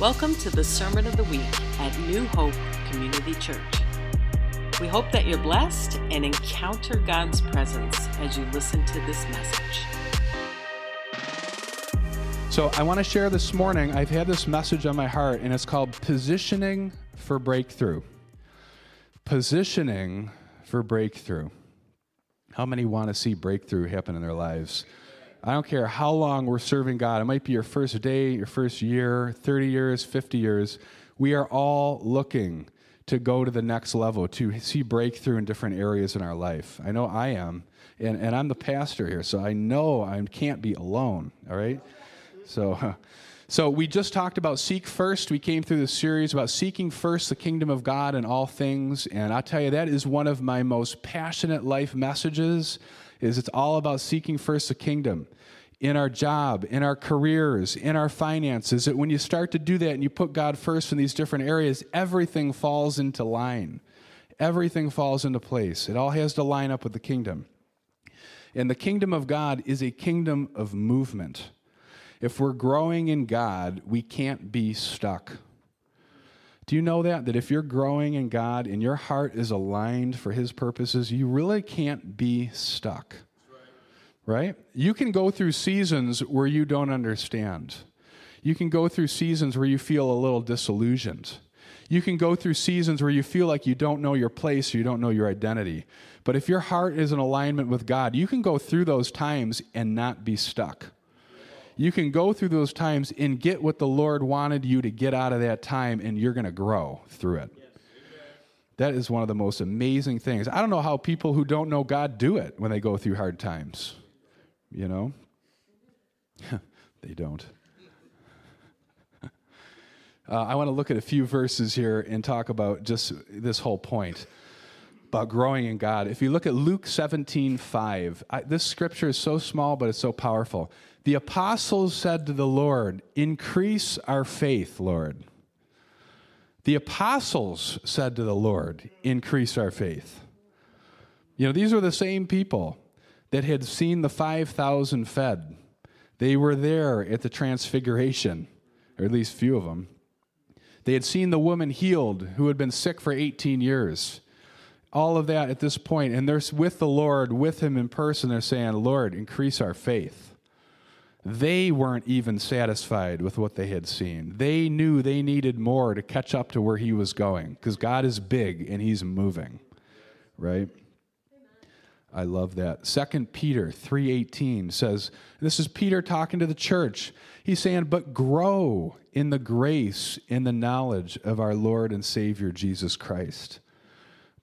Welcome to the Sermon of the Week at New Hope Community Church. We hope that you're blessed and encounter God's presence as you listen to this message. So, I want to share this morning. I've had this message on my heart, and it's called Positioning for Breakthrough. Positioning for Breakthrough. How many want to see breakthrough happen in their lives? I don't care how long we're serving God. It might be your first day, your first year, 30 years, 50 years. We are all looking to go to the next level, to see breakthrough in different areas in our life. I know I am, and, and I'm the pastor here, so I know I can't be alone, all right? So, so we just talked about seek first. We came through the series about seeking first the kingdom of God and all things, and I tell you, that is one of my most passionate life messages is it's all about seeking first the kingdom in our job, in our careers, in our finances. That when you start to do that and you put God first in these different areas, everything falls into line. Everything falls into place. It all has to line up with the kingdom. And the kingdom of God is a kingdom of movement. If we're growing in God, we can't be stuck. Do you know that? That if you're growing in God and your heart is aligned for His purposes, you really can't be stuck. Right? You can go through seasons where you don't understand. You can go through seasons where you feel a little disillusioned. You can go through seasons where you feel like you don't know your place or you don't know your identity. But if your heart is in alignment with God, you can go through those times and not be stuck you can go through those times and get what the Lord wanted you to get out of that time, and you're going to grow through it. That is one of the most amazing things. I don't know how people who don't know God do it when they go through hard times. You know? they don't. uh, I want to look at a few verses here and talk about just this whole point about growing in God. If you look at Luke 17 5, I, this scripture is so small, but it's so powerful. The apostles said to the Lord, Increase our faith, Lord. The apostles said to the Lord, Increase our faith. You know, these were the same people that had seen the 5,000 fed. They were there at the transfiguration, or at least few of them. They had seen the woman healed who had been sick for 18 years. All of that at this point, and they're with the Lord, with Him in person. They're saying, Lord, increase our faith. They weren't even satisfied with what they had seen. They knew they needed more to catch up to where he was going because God is big and he's moving. Right? I love that. 2 Peter 3:18 says, this is Peter talking to the church. He's saying, "But grow in the grace in the knowledge of our Lord and Savior Jesus Christ."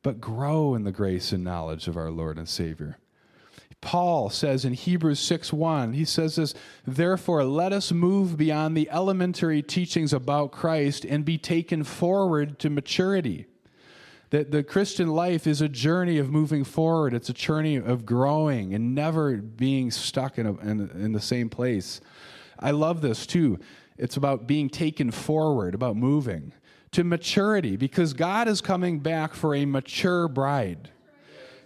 But grow in the grace and knowledge of our Lord and Savior. Paul says in Hebrews 6 1, he says this, therefore let us move beyond the elementary teachings about Christ and be taken forward to maturity. That the Christian life is a journey of moving forward, it's a journey of growing and never being stuck in, a, in, in the same place. I love this too. It's about being taken forward, about moving to maturity, because God is coming back for a mature bride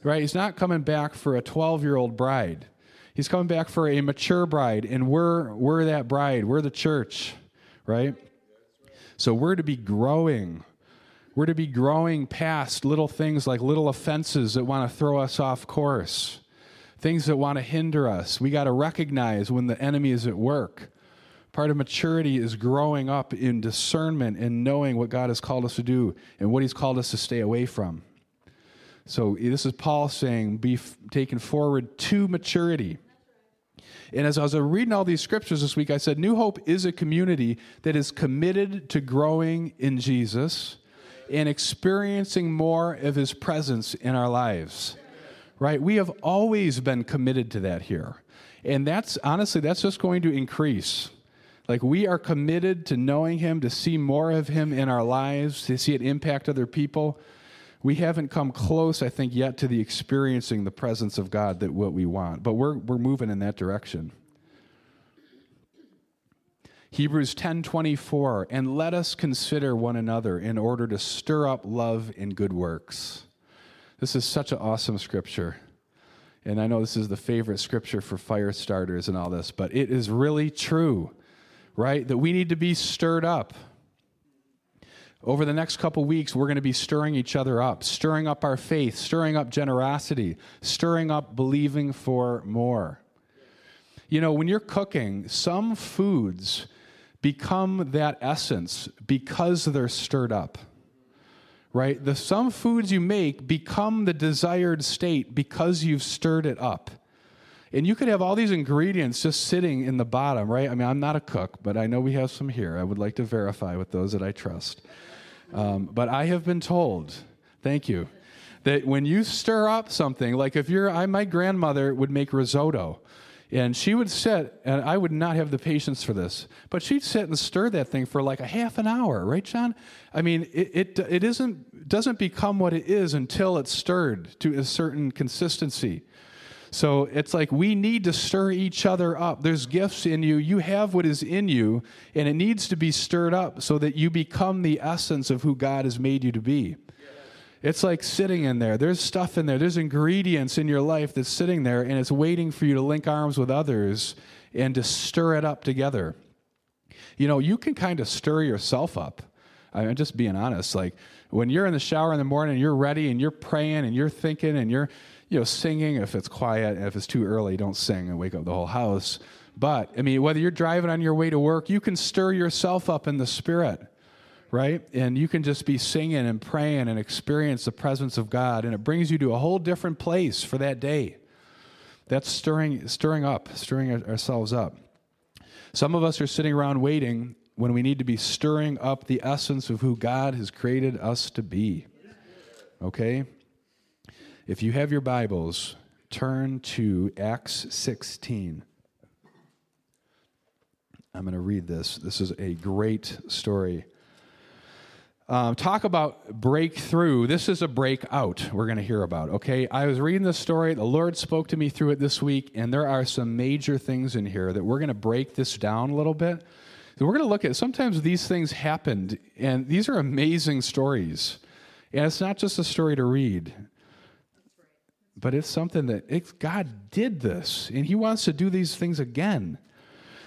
right? He's not coming back for a 12 year old bride. He's coming back for a mature bride, and we're, we're that bride. We're the church, right? So we're to be growing. We're to be growing past little things like little offenses that want to throw us off course, things that want to hinder us. We got to recognize when the enemy is at work. Part of maturity is growing up in discernment and knowing what God has called us to do and what He's called us to stay away from. So this is Paul saying, be f- taken forward to maturity. And as I was uh, reading all these scriptures this week, I said, New Hope is a community that is committed to growing in Jesus and experiencing more of his presence in our lives. Right? We have always been committed to that here. And that's honestly, that's just going to increase. Like we are committed to knowing him, to see more of him in our lives, to see it impact other people we haven't come close, I think, yet to the experiencing the presence of God that what we want. But we're, we're moving in that direction. Hebrews 10:24 and let us consider one another in order to stir up love in good works. This is such an awesome scripture. And I know this is the favorite scripture for fire starters and all this, but it is really true, right? That we need to be stirred up Over the next couple weeks, we're going to be stirring each other up, stirring up our faith, stirring up generosity, stirring up believing for more. You know, when you're cooking, some foods become that essence because they're stirred up. Right? The some foods you make become the desired state because you've stirred it up. And you could have all these ingredients just sitting in the bottom, right? I mean, I'm not a cook, but I know we have some here. I would like to verify with those that I trust. Um, but I have been told, thank you, that when you stir up something, like if you're, I, my grandmother would make risotto, and she would sit, and I would not have the patience for this, but she'd sit and stir that thing for like a half an hour, right, John? I mean, it, it, it isn't, doesn't become what it is until it's stirred to a certain consistency. So it's like we need to stir each other up. There's gifts in you. You have what is in you, and it needs to be stirred up so that you become the essence of who God has made you to be. It's like sitting in there. There's stuff in there. There's ingredients in your life that's sitting there, and it's waiting for you to link arms with others and to stir it up together. You know, you can kind of stir yourself up. I'm just being honest. Like when you're in the shower in the morning, and you're ready and you're praying and you're thinking and you're you know, singing, if it's quiet, and if it's too early, don't sing and wake up the whole house. But, I mean, whether you're driving on your way to work, you can stir yourself up in the spirit, right? And you can just be singing and praying and experience the presence of God, and it brings you to a whole different place for that day. That's stirring, stirring up, stirring ourselves up. Some of us are sitting around waiting when we need to be stirring up the essence of who God has created us to be. Okay? If you have your Bibles, turn to Acts 16. I'm going to read this. This is a great story. Um, talk about breakthrough. This is a breakout we're going to hear about, okay? I was reading this story. The Lord spoke to me through it this week, and there are some major things in here that we're going to break this down a little bit. So we're going to look at sometimes these things happened, and these are amazing stories. And it's not just a story to read, but it's something that it, God did this, and He wants to do these things again.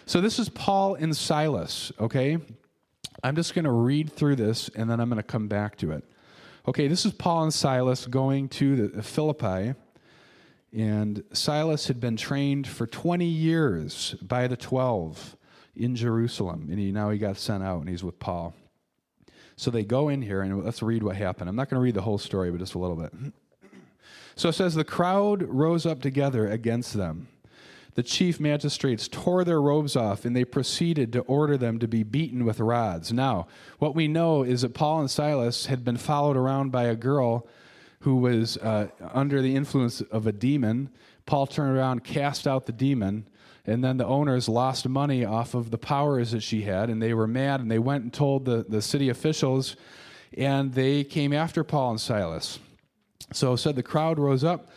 So this is Paul and Silas, okay? I'm just going to read through this, and then I'm going to come back to it. Okay, this is Paul and Silas going to the, Philippi, and Silas had been trained for 20 years by the 12 in Jerusalem, and he, now he got sent out, and he's with Paul. So they go in here, and let's read what happened. I'm not going to read the whole story, but just a little bit. So it says, The crowd rose up together against them. The chief magistrates tore their robes off and they proceeded to order them to be beaten with rods. Now, what we know is that Paul and Silas had been followed around by a girl who was uh, under the influence of a demon. Paul turned around, cast out the demon, and then the owners lost money off of the powers that she had, and they were mad and they went and told the, the city officials, and they came after Paul and Silas. So said the crowd rose up.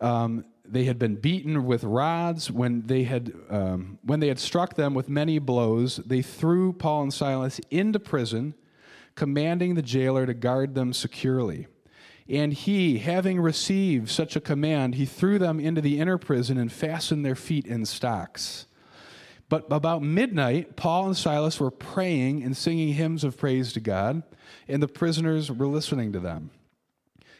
Um, they had been beaten with rods when they had um, when they had struck them with many blows. They threw Paul and Silas into prison, commanding the jailer to guard them securely. And he, having received such a command, he threw them into the inner prison and fastened their feet in stocks. But about midnight, Paul and Silas were praying and singing hymns of praise to God, and the prisoners were listening to them.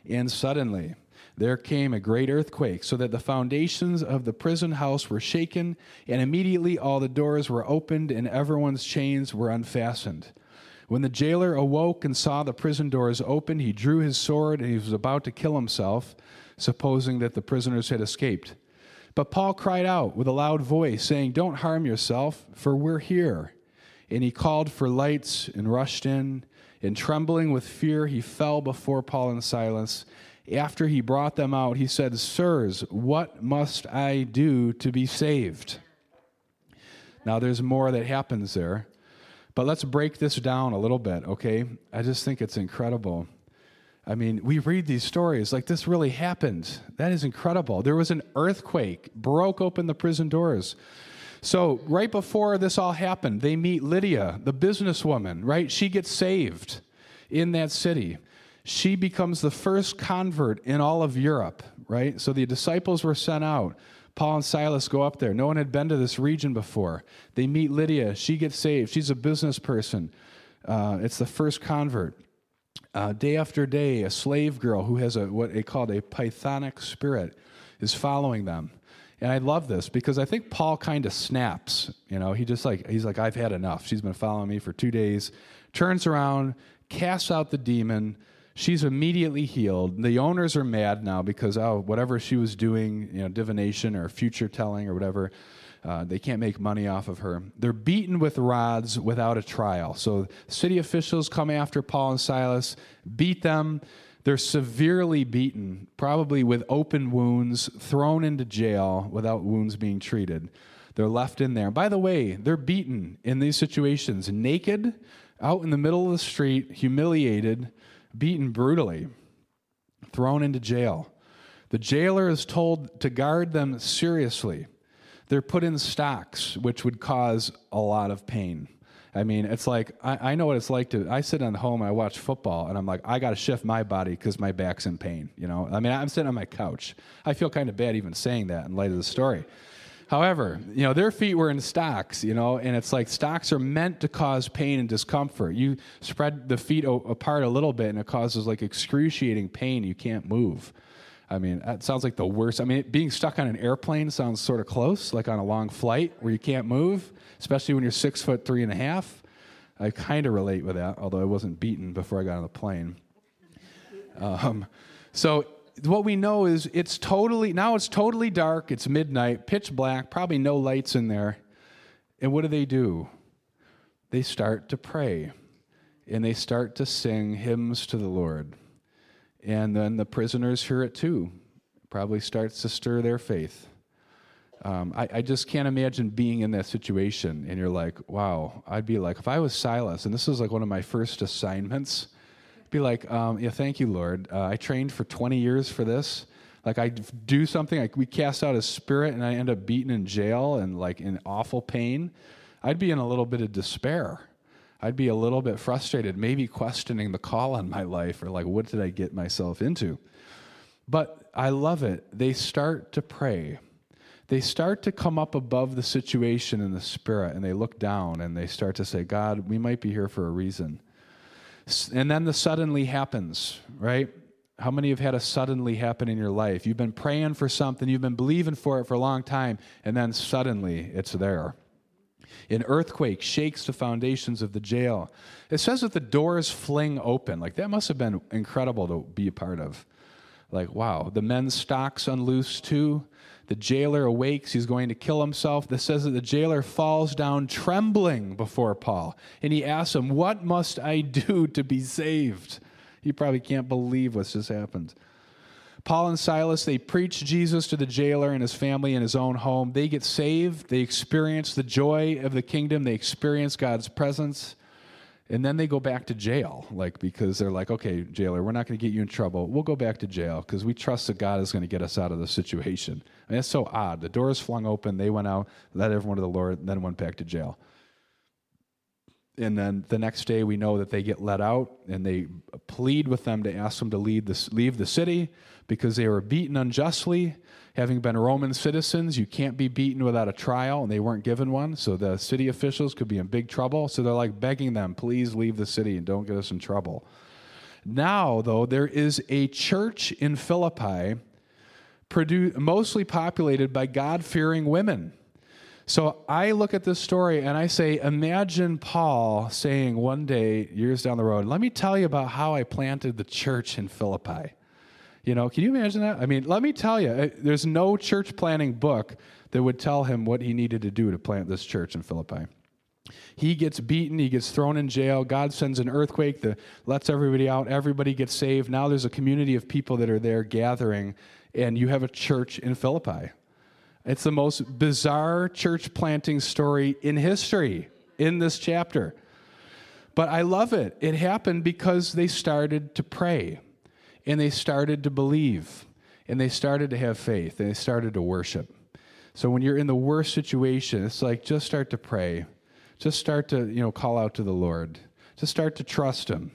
And suddenly there came a great earthquake, so that the foundations of the prison house were shaken, and immediately all the doors were opened and everyone's chains were unfastened. When the jailer awoke and saw the prison doors open, he drew his sword and he was about to kill himself, supposing that the prisoners had escaped. But Paul cried out with a loud voice, saying, Don't harm yourself, for we're here. And he called for lights and rushed in. And trembling with fear, he fell before Paul in silence. After he brought them out, he said, Sirs, what must I do to be saved? Now, there's more that happens there, but let's break this down a little bit, okay? I just think it's incredible. I mean, we read these stories like this really happened. That is incredible. There was an earthquake, broke open the prison doors. So, right before this all happened, they meet Lydia, the businesswoman, right? She gets saved in that city. She becomes the first convert in all of Europe, right? So the disciples were sent out. Paul and Silas go up there. No one had been to this region before. They meet Lydia. She gets saved. She's a business person. Uh, it's the first convert. Uh, day after day, a slave girl who has a what they called a pythonic spirit is following them. And I love this because I think Paul kind of snaps. You know, he just like he's like, I've had enough. She's been following me for two days. Turns around, casts out the demon. She's immediately healed. The owners are mad now because oh, whatever she was doing, you know, divination or future telling or whatever, uh, they can't make money off of her. They're beaten with rods without a trial. So city officials come after Paul and Silas, beat them. They're severely beaten, probably with open wounds, thrown into jail without wounds being treated. They're left in there. By the way, they're beaten in these situations, naked, out in the middle of the street, humiliated, beaten brutally, thrown into jail. The jailer is told to guard them seriously. They're put in stocks, which would cause a lot of pain. I mean, it's like I, I know what it's like to. I sit at home and I watch football, and I'm like, I got to shift my body because my back's in pain. You know, I mean, I'm sitting on my couch. I feel kind of bad even saying that in light of the story. However, you know, their feet were in stocks, you know, and it's like stocks are meant to cause pain and discomfort. You spread the feet o- apart a little bit, and it causes like excruciating pain. You can't move. I mean, that sounds like the worst. I mean, being stuck on an airplane sounds sort of close, like on a long flight where you can't move, especially when you're six foot three and a half. I kind of relate with that, although I wasn't beaten before I got on the plane. Um, so what we know is it's totally now it's totally dark. It's midnight, pitch black, probably no lights in there. And what do they do? They start to pray, and they start to sing hymns to the Lord. And then the prisoners hear it too. Probably starts to stir their faith. Um, I, I, just can't imagine being in that situation and you're like, wow, I'd be like, if I was Silas, and this was like one of my first assignments, be like, um, yeah, thank you, Lord. Uh, I trained for 20 years for this. Like, I do something, like we cast out a spirit and I end up beaten in jail and like in awful pain. I'd be in a little bit of despair. I'd be a little bit frustrated, maybe questioning the call on my life or like, what did I get myself into? But I love it. They start to pray. They start to come up above the situation in the spirit and they look down and they start to say, God, we might be here for a reason. And then the suddenly happens, right? How many have had a suddenly happen in your life? You've been praying for something, you've been believing for it for a long time, and then suddenly it's there. An earthquake shakes the foundations of the jail. It says that the doors fling open. Like, that must have been incredible to be a part of. Like, wow. The men's stocks unloose too. The jailer awakes. He's going to kill himself. This says that the jailer falls down trembling before Paul. And he asks him, What must I do to be saved? He probably can't believe what's just happened. Paul and Silas, they preach Jesus to the jailer and his family in his own home. They get saved. They experience the joy of the kingdom. They experience God's presence. And then they go back to jail, like because they're like, okay, jailer, we're not going to get you in trouble. We'll go back to jail because we trust that God is going to get us out of the situation. And it's so odd. The doors flung open, they went out, led everyone to the Lord, and then went back to jail. And then the next day, we know that they get let out, and they plead with them to ask them to leave the, leave the city because they were beaten unjustly. Having been Roman citizens, you can't be beaten without a trial, and they weren't given one. So the city officials could be in big trouble. So they're like begging them, please leave the city and don't get us in trouble. Now, though, there is a church in Philippi produ- mostly populated by God fearing women. So I look at this story and I say, imagine Paul saying one day, years down the road, let me tell you about how I planted the church in Philippi. You know, can you imagine that? I mean, let me tell you, uh, there's no church planning book that would tell him what he needed to do to plant this church in Philippi. He gets beaten, he gets thrown in jail. God sends an earthquake that lets everybody out. Everybody gets saved. Now there's a community of people that are there gathering, and you have a church in Philippi. It's the most bizarre church planting story in history in this chapter. But I love it. It happened because they started to pray and they started to believe and they started to have faith and they started to worship. So when you're in the worst situation, it's like just start to pray. Just start to, you know, call out to the Lord. Just start to trust him.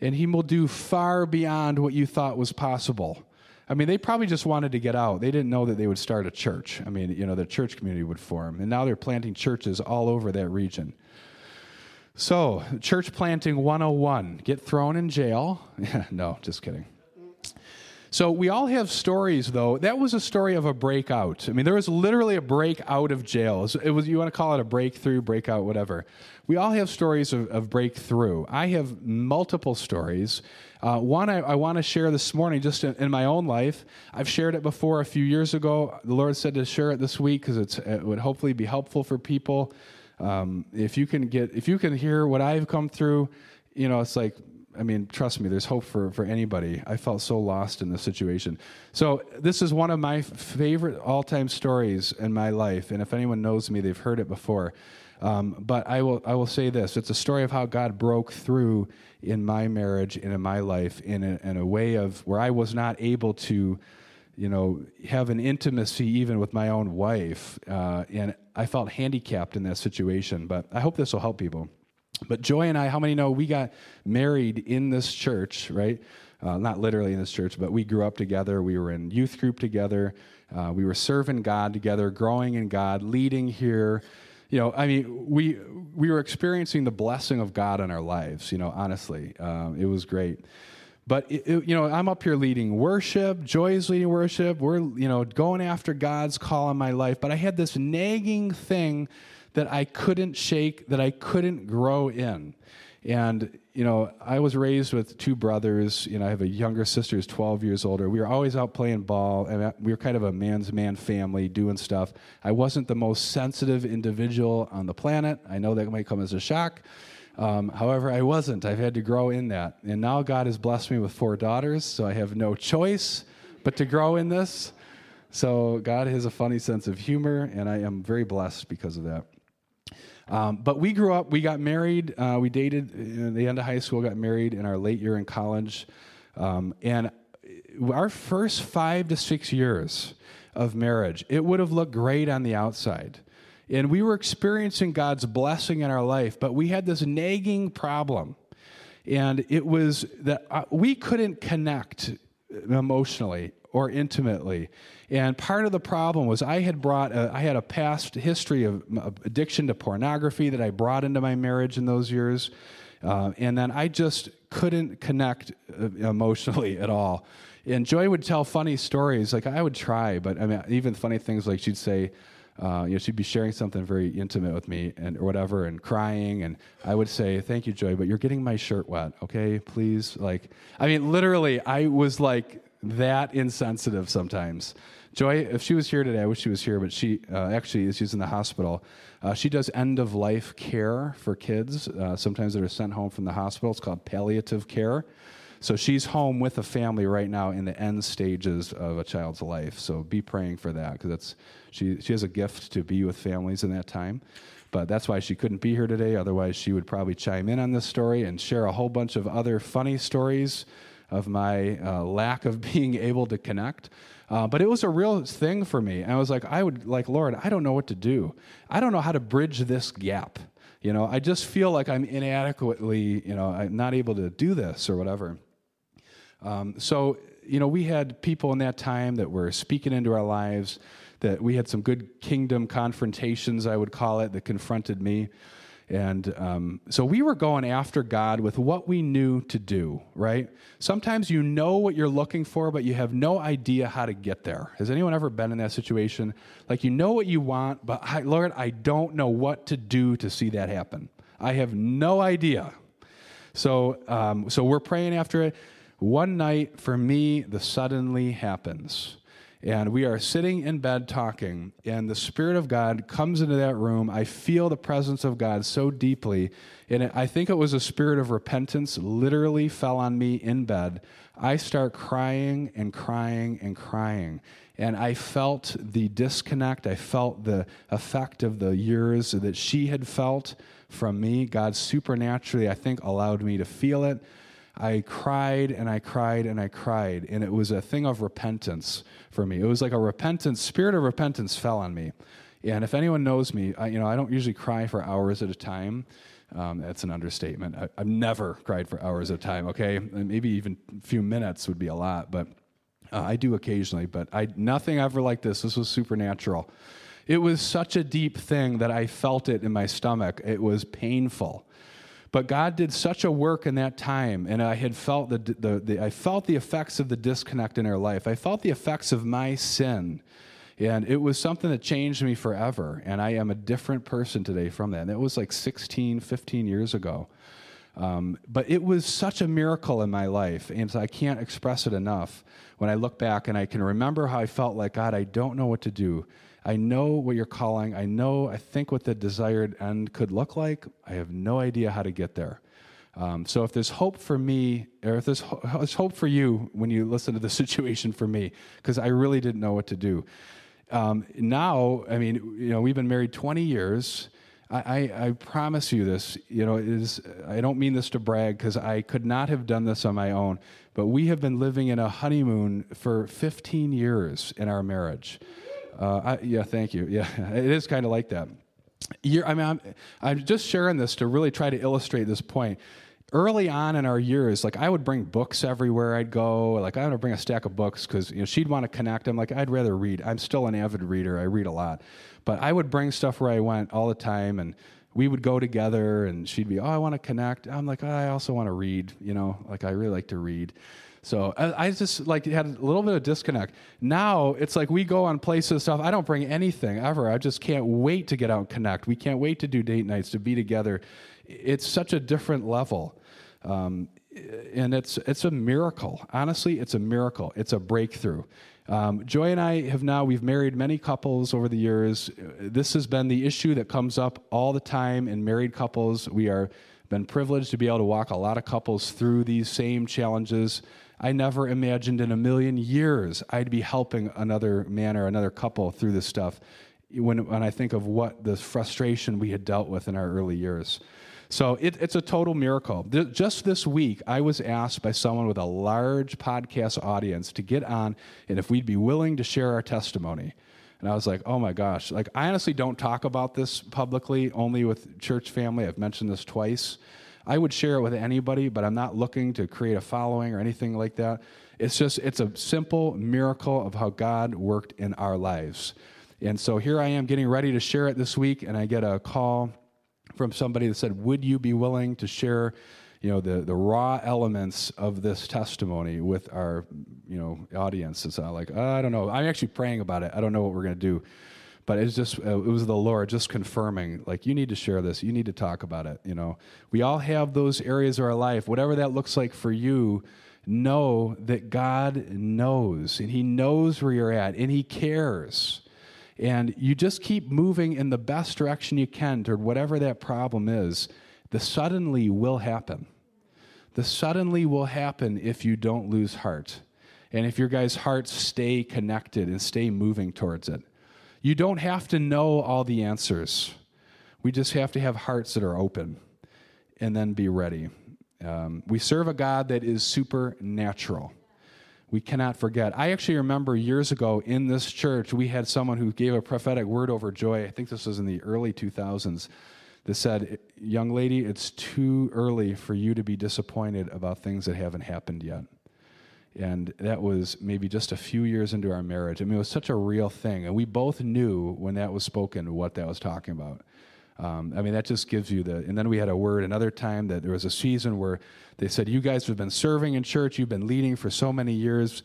And he will do far beyond what you thought was possible. I mean, they probably just wanted to get out. They didn't know that they would start a church. I mean, you know, the church community would form. And now they're planting churches all over that region. So, church planting 101 get thrown in jail. no, just kidding. So, we all have stories, though. That was a story of a breakout. I mean, there was literally a breakout of jail. It was, you want to call it a breakthrough, breakout, whatever. We all have stories of, of breakthrough. I have multiple stories. Uh, one I, I want to share this morning, just in, in, my own life. I've shared it before a few years ago. The Lord said to share it this week because it would hopefully be helpful for people. Um, if you can get, if you can hear what I've come through, you know, it's like, I mean, trust me, there's hope for, for anybody. I felt so lost in this situation. So, this is one of my favorite all time stories in my life. And if anyone knows me, they've heard it before. Um, but I will, I will say this it's a story of how God broke through in my marriage and in my life in a, in a way of where I was not able to you know, have an intimacy even with my own wife. Uh, and I felt handicapped in that situation, but I hope this will help people. But Joy and I, how many know we got married in this church, right? Uh, not literally in this church, but we grew up together. We were in youth group together. Uh, we were serving God together, growing in God, leading here. You know, I mean, we we were experiencing the blessing of God in our lives. You know, honestly, uh, it was great. But it, it, you know, I'm up here leading worship. Joy is leading worship. We're you know going after God's call on my life. But I had this nagging thing that I couldn't shake, that I couldn't grow in. And you know, I was raised with two brothers. You know, I have a younger sister who's 12 years older. We were always out playing ball, and we were kind of a man's man family doing stuff. I wasn't the most sensitive individual on the planet. I know that might come as a shock. Um, however, I wasn't. I've had to grow in that. And now God has blessed me with four daughters, so I have no choice but to grow in this. So God has a funny sense of humor, and I am very blessed because of that. Um, but we grew up, we got married, uh, we dated in the end of high school, got married in our late year in college. Um, and our first five to six years of marriage, it would have looked great on the outside. And we were experiencing God's blessing in our life, but we had this nagging problem. And it was that uh, we couldn't connect emotionally or intimately. And part of the problem was I had brought, a, I had a past history of addiction to pornography that I brought into my marriage in those years. Uh, and then I just couldn't connect uh, emotionally at all. And Joy would tell funny stories. Like I would try, but I mean, even funny things like she'd say, uh, you know, she'd be sharing something very intimate with me and or whatever, and crying, and I would say, "Thank you, Joy, but you're getting my shirt wet. Okay, please." Like, I mean, literally, I was like that insensitive sometimes. Joy, if she was here today, I wish she was here, but she uh, actually is. She's in the hospital. Uh, she does end of life care for kids. Uh, sometimes that are sent home from the hospital. It's called palliative care. So she's home with a family right now in the end stages of a child's life. So be praying for that because that's she she has a gift to be with families in that time. But that's why she couldn't be here today. Otherwise, she would probably chime in on this story and share a whole bunch of other funny stories of my uh, lack of being able to connect. Uh, but it was a real thing for me. And I was like, I would like, Lord, I don't know what to do. I don't know how to bridge this gap. You know, I just feel like I'm inadequately, you know, I'm not able to do this or whatever. Um, so, you know, we had people in that time that were speaking into our lives, that we had some good kingdom confrontations, I would call it, that confronted me. And um, so we were going after God with what we knew to do, right? Sometimes you know what you're looking for, but you have no idea how to get there. Has anyone ever been in that situation? Like you know what you want, but I, Lord, I don't know what to do to see that happen. I have no idea. So, um, so we're praying after it. One night, for me, the suddenly happens. And we are sitting in bed talking, and the Spirit of God comes into that room. I feel the presence of God so deeply. And I think it was a spirit of repentance, literally fell on me in bed. I start crying and crying and crying. And I felt the disconnect. I felt the effect of the years that she had felt from me. God supernaturally, I think, allowed me to feel it. I cried and I cried and I cried. And it was a thing of repentance for me. It was like a repentance, spirit of repentance fell on me. And if anyone knows me, I, you know, I don't usually cry for hours at a time. Um, that's an understatement. I, have never cried for hours at a time, okay? Maybe even a few minutes would be a lot, but uh, I do occasionally. But I, nothing ever like this. This was supernatural. It was such a deep thing that I felt it in my stomach. It was painful. But God did such a work in that time, and I had felt the, the, the I felt the effects of the disconnect in our life. I felt the effects of my sin. And it was something that changed me forever. And I am a different person today from that. And it was like 16, 15 years ago. Um, but it was such a miracle in my life, and I can't express it enough. When I look back and I can remember how I felt like, God, I don't know what to do. I know what you're calling. I know, I think what the desired end could look like. I have no idea how to get there. Um, so if there's hope for me, or if there's, ho- there's hope for you when you listen to the situation for me, because I really didn't know what to do. Um, now, I mean, you know, we've been married 20 years. I, I, promise you this, you know, is I don't mean this to brag because I could not have done this on my own, but we have been living in a honeymoon for 15 years in our marriage. Uh, I, yeah, thank you. Yeah, it is kind of like that. You're, I mean, I'm, I'm just sharing this to really try to illustrate this point early on in our years, like I would bring books everywhere I'd go. Like I would bring a stack of books because you know she'd want to connect. I'm like I'd rather read. I'm still an avid reader. I read a lot, but I would bring stuff where I went all the time, and we would go together. And she'd be, oh, I want to connect. I'm like, oh, I also want to read. You know, like I really like to read. So I, just like had a little bit of disconnect. Now it's like we go on places stuff. I don't bring anything ever. I just can't wait to get out and connect. We can't wait to do date nights to be together it's such a different level. Um, and it's it's a miracle. Honestly, it's a miracle. It's a breakthrough. Um, Joy and I have now we've married many couples over the years. This has been the issue that comes up all the time in married couples. We are been privileged to be able to walk a lot of couples through these same challenges. I never imagined in a million years I'd be helping another man or another couple through this stuff. When when I think of what the frustration we had dealt with in our early years. So it, it's a total miracle. Just this week, I was asked by someone with a large podcast audience to get on and if we'd be willing to share our testimony. And I was like, oh my gosh. Like, I honestly don't talk about this publicly, only with church family. I've mentioned this twice. I would share it with anybody, but I'm not looking to create a following or anything like that. It's just, it's a simple miracle of how God worked in our lives. And so here I am getting ready to share it this week, and I get a call from somebody that said, Would you be willing to share? You know the, the raw elements of this testimony with our you know audience. It's like oh, I don't know. I'm actually praying about it. I don't know what we're going to do, but it's just uh, it was the Lord just confirming like you need to share this. You need to talk about it. You know, we all have those areas of our life, whatever that looks like for you know that God knows and He knows where you're at and He cares. And you just keep moving in the best direction you can toward whatever that problem is. The suddenly will happen. The suddenly will happen if you don't lose heart. And if your guys' hearts stay connected and stay moving towards it. You don't have to know all the answers. We just have to have hearts that are open and then be ready. Um, we serve a God that is supernatural we cannot forget. I actually remember years ago in this church, we had someone who gave a prophetic word over joy. I think this was in the early 2000s that said, Young lady, it's too early for you to be disappointed about things that haven't happened yet. And that was maybe just a few years into our marriage. I mean, it was such a real thing. And we both knew when that was spoken what that was talking about. Um, I mean, that just gives you the. And then we had a word another time that there was a season where they said, You guys have been serving in church, you've been leading for so many years.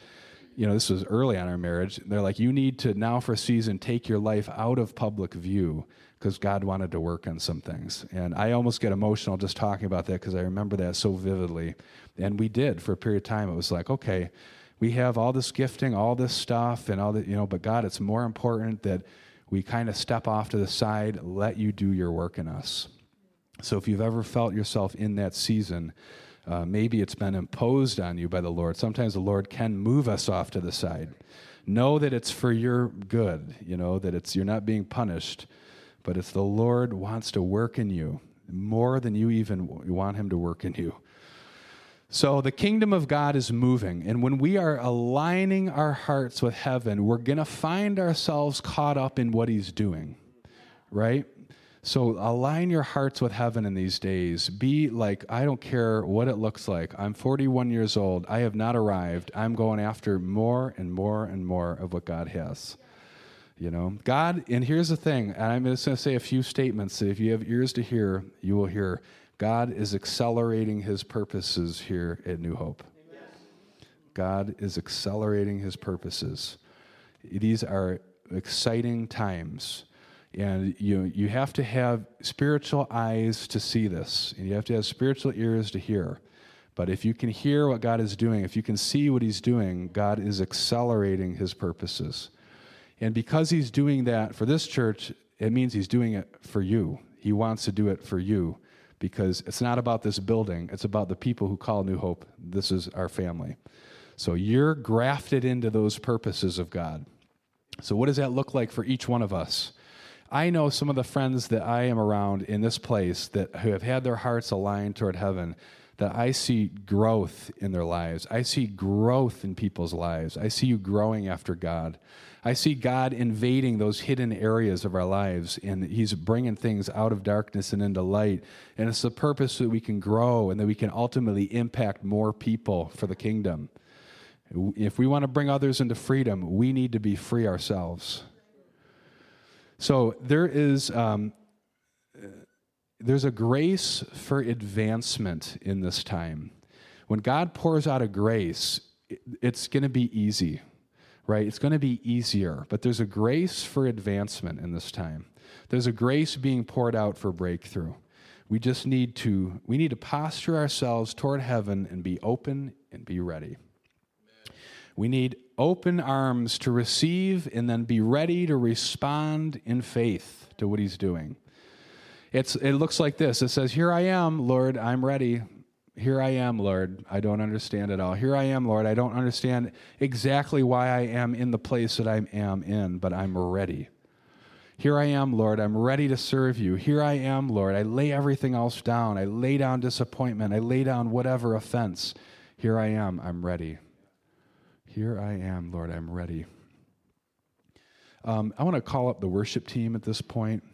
You know, this was early on our marriage. They're like, You need to now for a season take your life out of public view because God wanted to work on some things. And I almost get emotional just talking about that because I remember that so vividly. And we did for a period of time. It was like, okay, we have all this gifting, all this stuff, and all that, you know, but God, it's more important that we kind of step off to the side, let you do your work in us. So if you've ever felt yourself in that season, uh, maybe it's been imposed on you by the Lord. Sometimes the Lord can move us off to the side. Know that it's for your good, you know, that it's you're not being punished, but it's the Lord wants to work in you more than you even want him to work in you. So the kingdom of God is moving. And when we are aligning our hearts with heaven, we're going to find ourselves caught up in what he's doing, right? So align your hearts with heaven in these days. Be like, I don't care what it looks like. I'm 41 years old. I have not arrived. I'm going after more and more and more of what God has. You know, God, and here's the thing, and I'm just going to say a few statements that if you have ears to hear, you will hear. God is accelerating his purposes here at New Hope. God is accelerating his purposes. These are exciting times. And you, you have to have spiritual eyes to see this, and you have to have spiritual ears to hear. But if you can hear what God is doing, if you can see what He's doing, God is accelerating His purposes. And because He's doing that for this church, it means He's doing it for you. He wants to do it for you because it's not about this building, it's about the people who call New Hope. This is our family. So you're grafted into those purposes of God. So, what does that look like for each one of us? I know some of the friends that I am around in this place that who have had their hearts aligned toward heaven that I see growth in their lives. I see growth in people's lives. I see you growing after God. I see God invading those hidden areas of our lives, and He's bringing things out of darkness and into light. And it's the purpose that we can grow and that we can ultimately impact more people for the kingdom. If we want to bring others into freedom, we need to be free ourselves. So there is um, there's a grace for advancement in this time. When God pours out a grace, it's going to be easy, right? It's going to be easier, but there's a grace for advancement in this time. There's a grace being poured out for breakthrough. We just need to we need to posture ourselves toward heaven and be open and be ready. We need open arms to receive and then be ready to respond in faith to what he's doing. It's, it looks like this it says, Here I am, Lord, I'm ready. Here I am, Lord. I don't understand it all. Here I am, Lord. I don't understand exactly why I am in the place that I am in, but I'm ready. Here I am, Lord. I'm ready to serve you. Here I am, Lord. I lay everything else down. I lay down disappointment. I lay down whatever offense. Here I am. I'm ready. Here I am, Lord. I'm ready. Um, I want to call up the worship team at this point.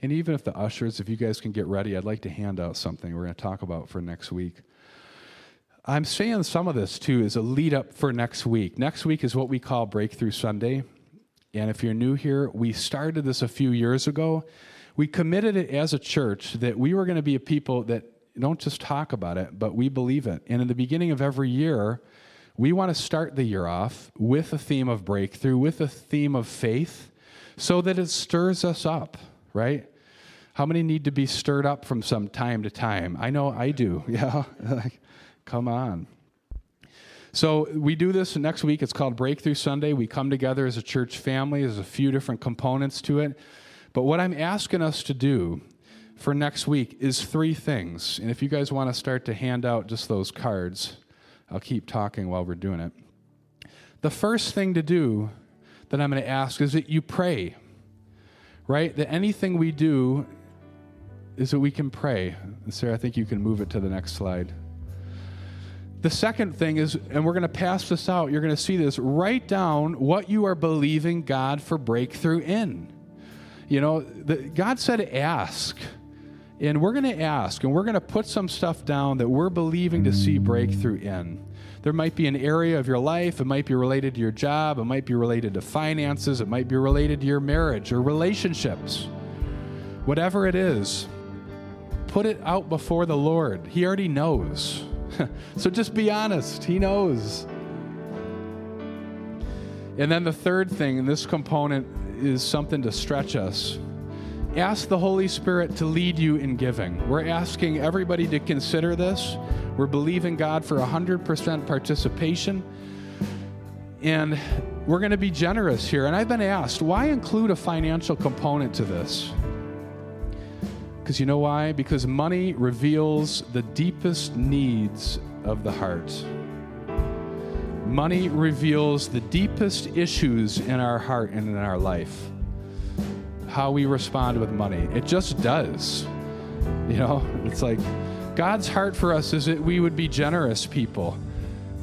And even if the ushers, if you guys can get ready, I'd like to hand out something we're going to talk about for next week. I'm saying some of this too as a lead up for next week. Next week is what we call Breakthrough Sunday. And if you're new here, we started this a few years ago. We committed it as a church that we were going to be a people that don't just talk about it, but we believe it. And in the beginning of every year, we want to start the year off with a theme of breakthrough, with a theme of faith, so that it stirs us up right? How many need to be stirred up from some time to time? I know I do. Yeah. Come on. So we do this next week. It's called Breakthrough Sunday. We come together as a church family. There's a few different components to it. But what I'm asking us to do for next week is three things. And if you guys want to start to hand out just those cards, I'll keep talking while we're doing it. The first thing to do that I'm going to ask is that you pray right? That anything we do is that we can pray. Sarah, I think you can move it to the next slide. The second thing is, and we're going to pass this out, you're going to see this. Write down what you are believing God for breakthrough in. You know, the, God said, ask. And we're going to ask, and we're going to put some stuff down that we're believing to see breakthrough in. There might be an area of your life, it might be related to your job, it might be related to finances, it might be related to your marriage or relationships. Whatever it is, put it out before the Lord. He already knows. so just be honest, He knows. And then the third thing, and this component is something to stretch us. Ask the Holy Spirit to lead you in giving. We're asking everybody to consider this. We're believing God for 100% participation. And we're going to be generous here. And I've been asked, why include a financial component to this? Because you know why? Because money reveals the deepest needs of the heart. Money reveals the deepest issues in our heart and in our life. How we respond with money. It just does. You know, it's like God's heart for us is that we would be generous people.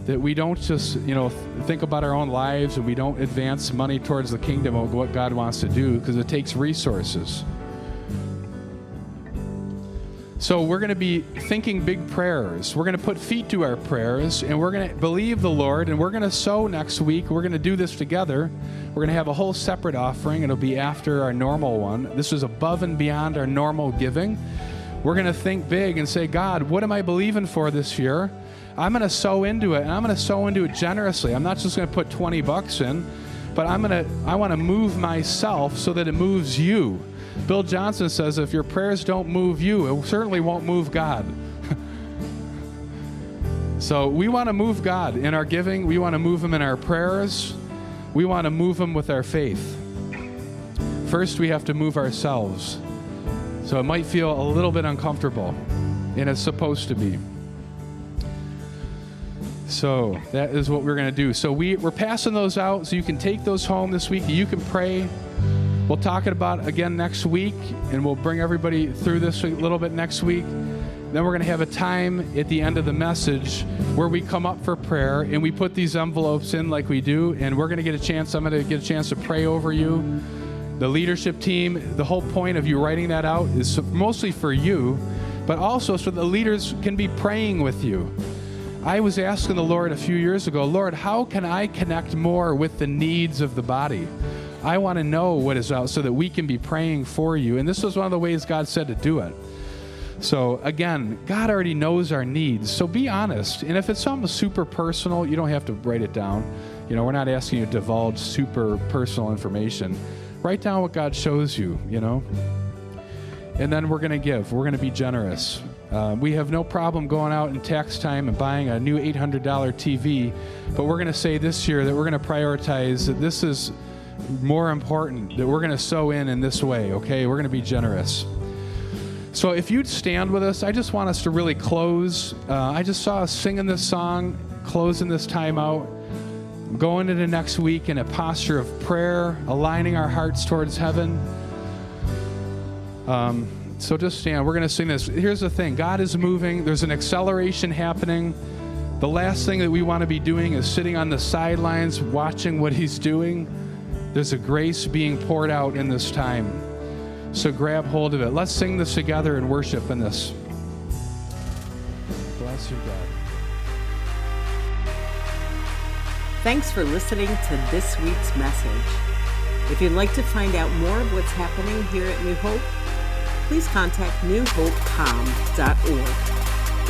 That we don't just, you know, think about our own lives and we don't advance money towards the kingdom of what God wants to do because it takes resources. So we're going to be thinking big prayers. We're going to put feet to our prayers and we're going to believe the Lord and we're going to sow next week. We're going to do this together. We're going to have a whole separate offering. It'll be after our normal one. This is above and beyond our normal giving We're going to think big and say, God, what am I believing for this year? I'm going to sow into it, and I'm going to sow into it generously. I'm not just going to put 20 bucks in, but I'm going to, I want to move myself so that it moves you. Bill Johnson says if your prayers don't move you, it certainly won't move God. so we want to move God in our giving, we want to move Him in our prayers, we want to move Him with our faith. First, we have to move ourselves. So it might feel a little bit uncomfortable, and it's supposed to be. So that is what we're going to do. So we, we're passing those out so you can take those home this week. You can pray. We'll talk about again next week, and we'll bring everybody through this a little bit next week. Then we're going to have a time at the end of the message where we come up for prayer and we put these envelopes in like we do, and we're going to get a chance. I'm going to get a chance to pray over you. The leadership team, the whole point of you writing that out is mostly for you, but also so the leaders can be praying with you. I was asking the Lord a few years ago, Lord, how can I connect more with the needs of the body? I want to know what is out so that we can be praying for you. And this was one of the ways God said to do it. So, again, God already knows our needs. So be honest. And if it's something super personal, you don't have to write it down. You know, we're not asking you to divulge super personal information. Write down what God shows you, you know. And then we're going to give, we're going to be generous. Uh, we have no problem going out in tax time and buying a new $800 TV, but we're going to say this year that we're going to prioritize that this is more important, that we're going to sow in in this way, okay? We're going to be generous. So if you'd stand with us, I just want us to really close. Uh, I just saw us singing this song, closing this time out, going into next week in a posture of prayer, aligning our hearts towards heaven. Um, so just stand. We're going to sing this. Here's the thing God is moving, there's an acceleration happening. The last thing that we want to be doing is sitting on the sidelines watching what He's doing. There's a grace being poured out in this time. So grab hold of it. Let's sing this together and worship in this. Bless you, God. Thanks for listening to this week's message. If you'd like to find out more of what's happening here at New Hope, please contact newhopecom.org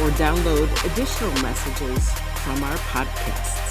or download additional messages from our podcasts.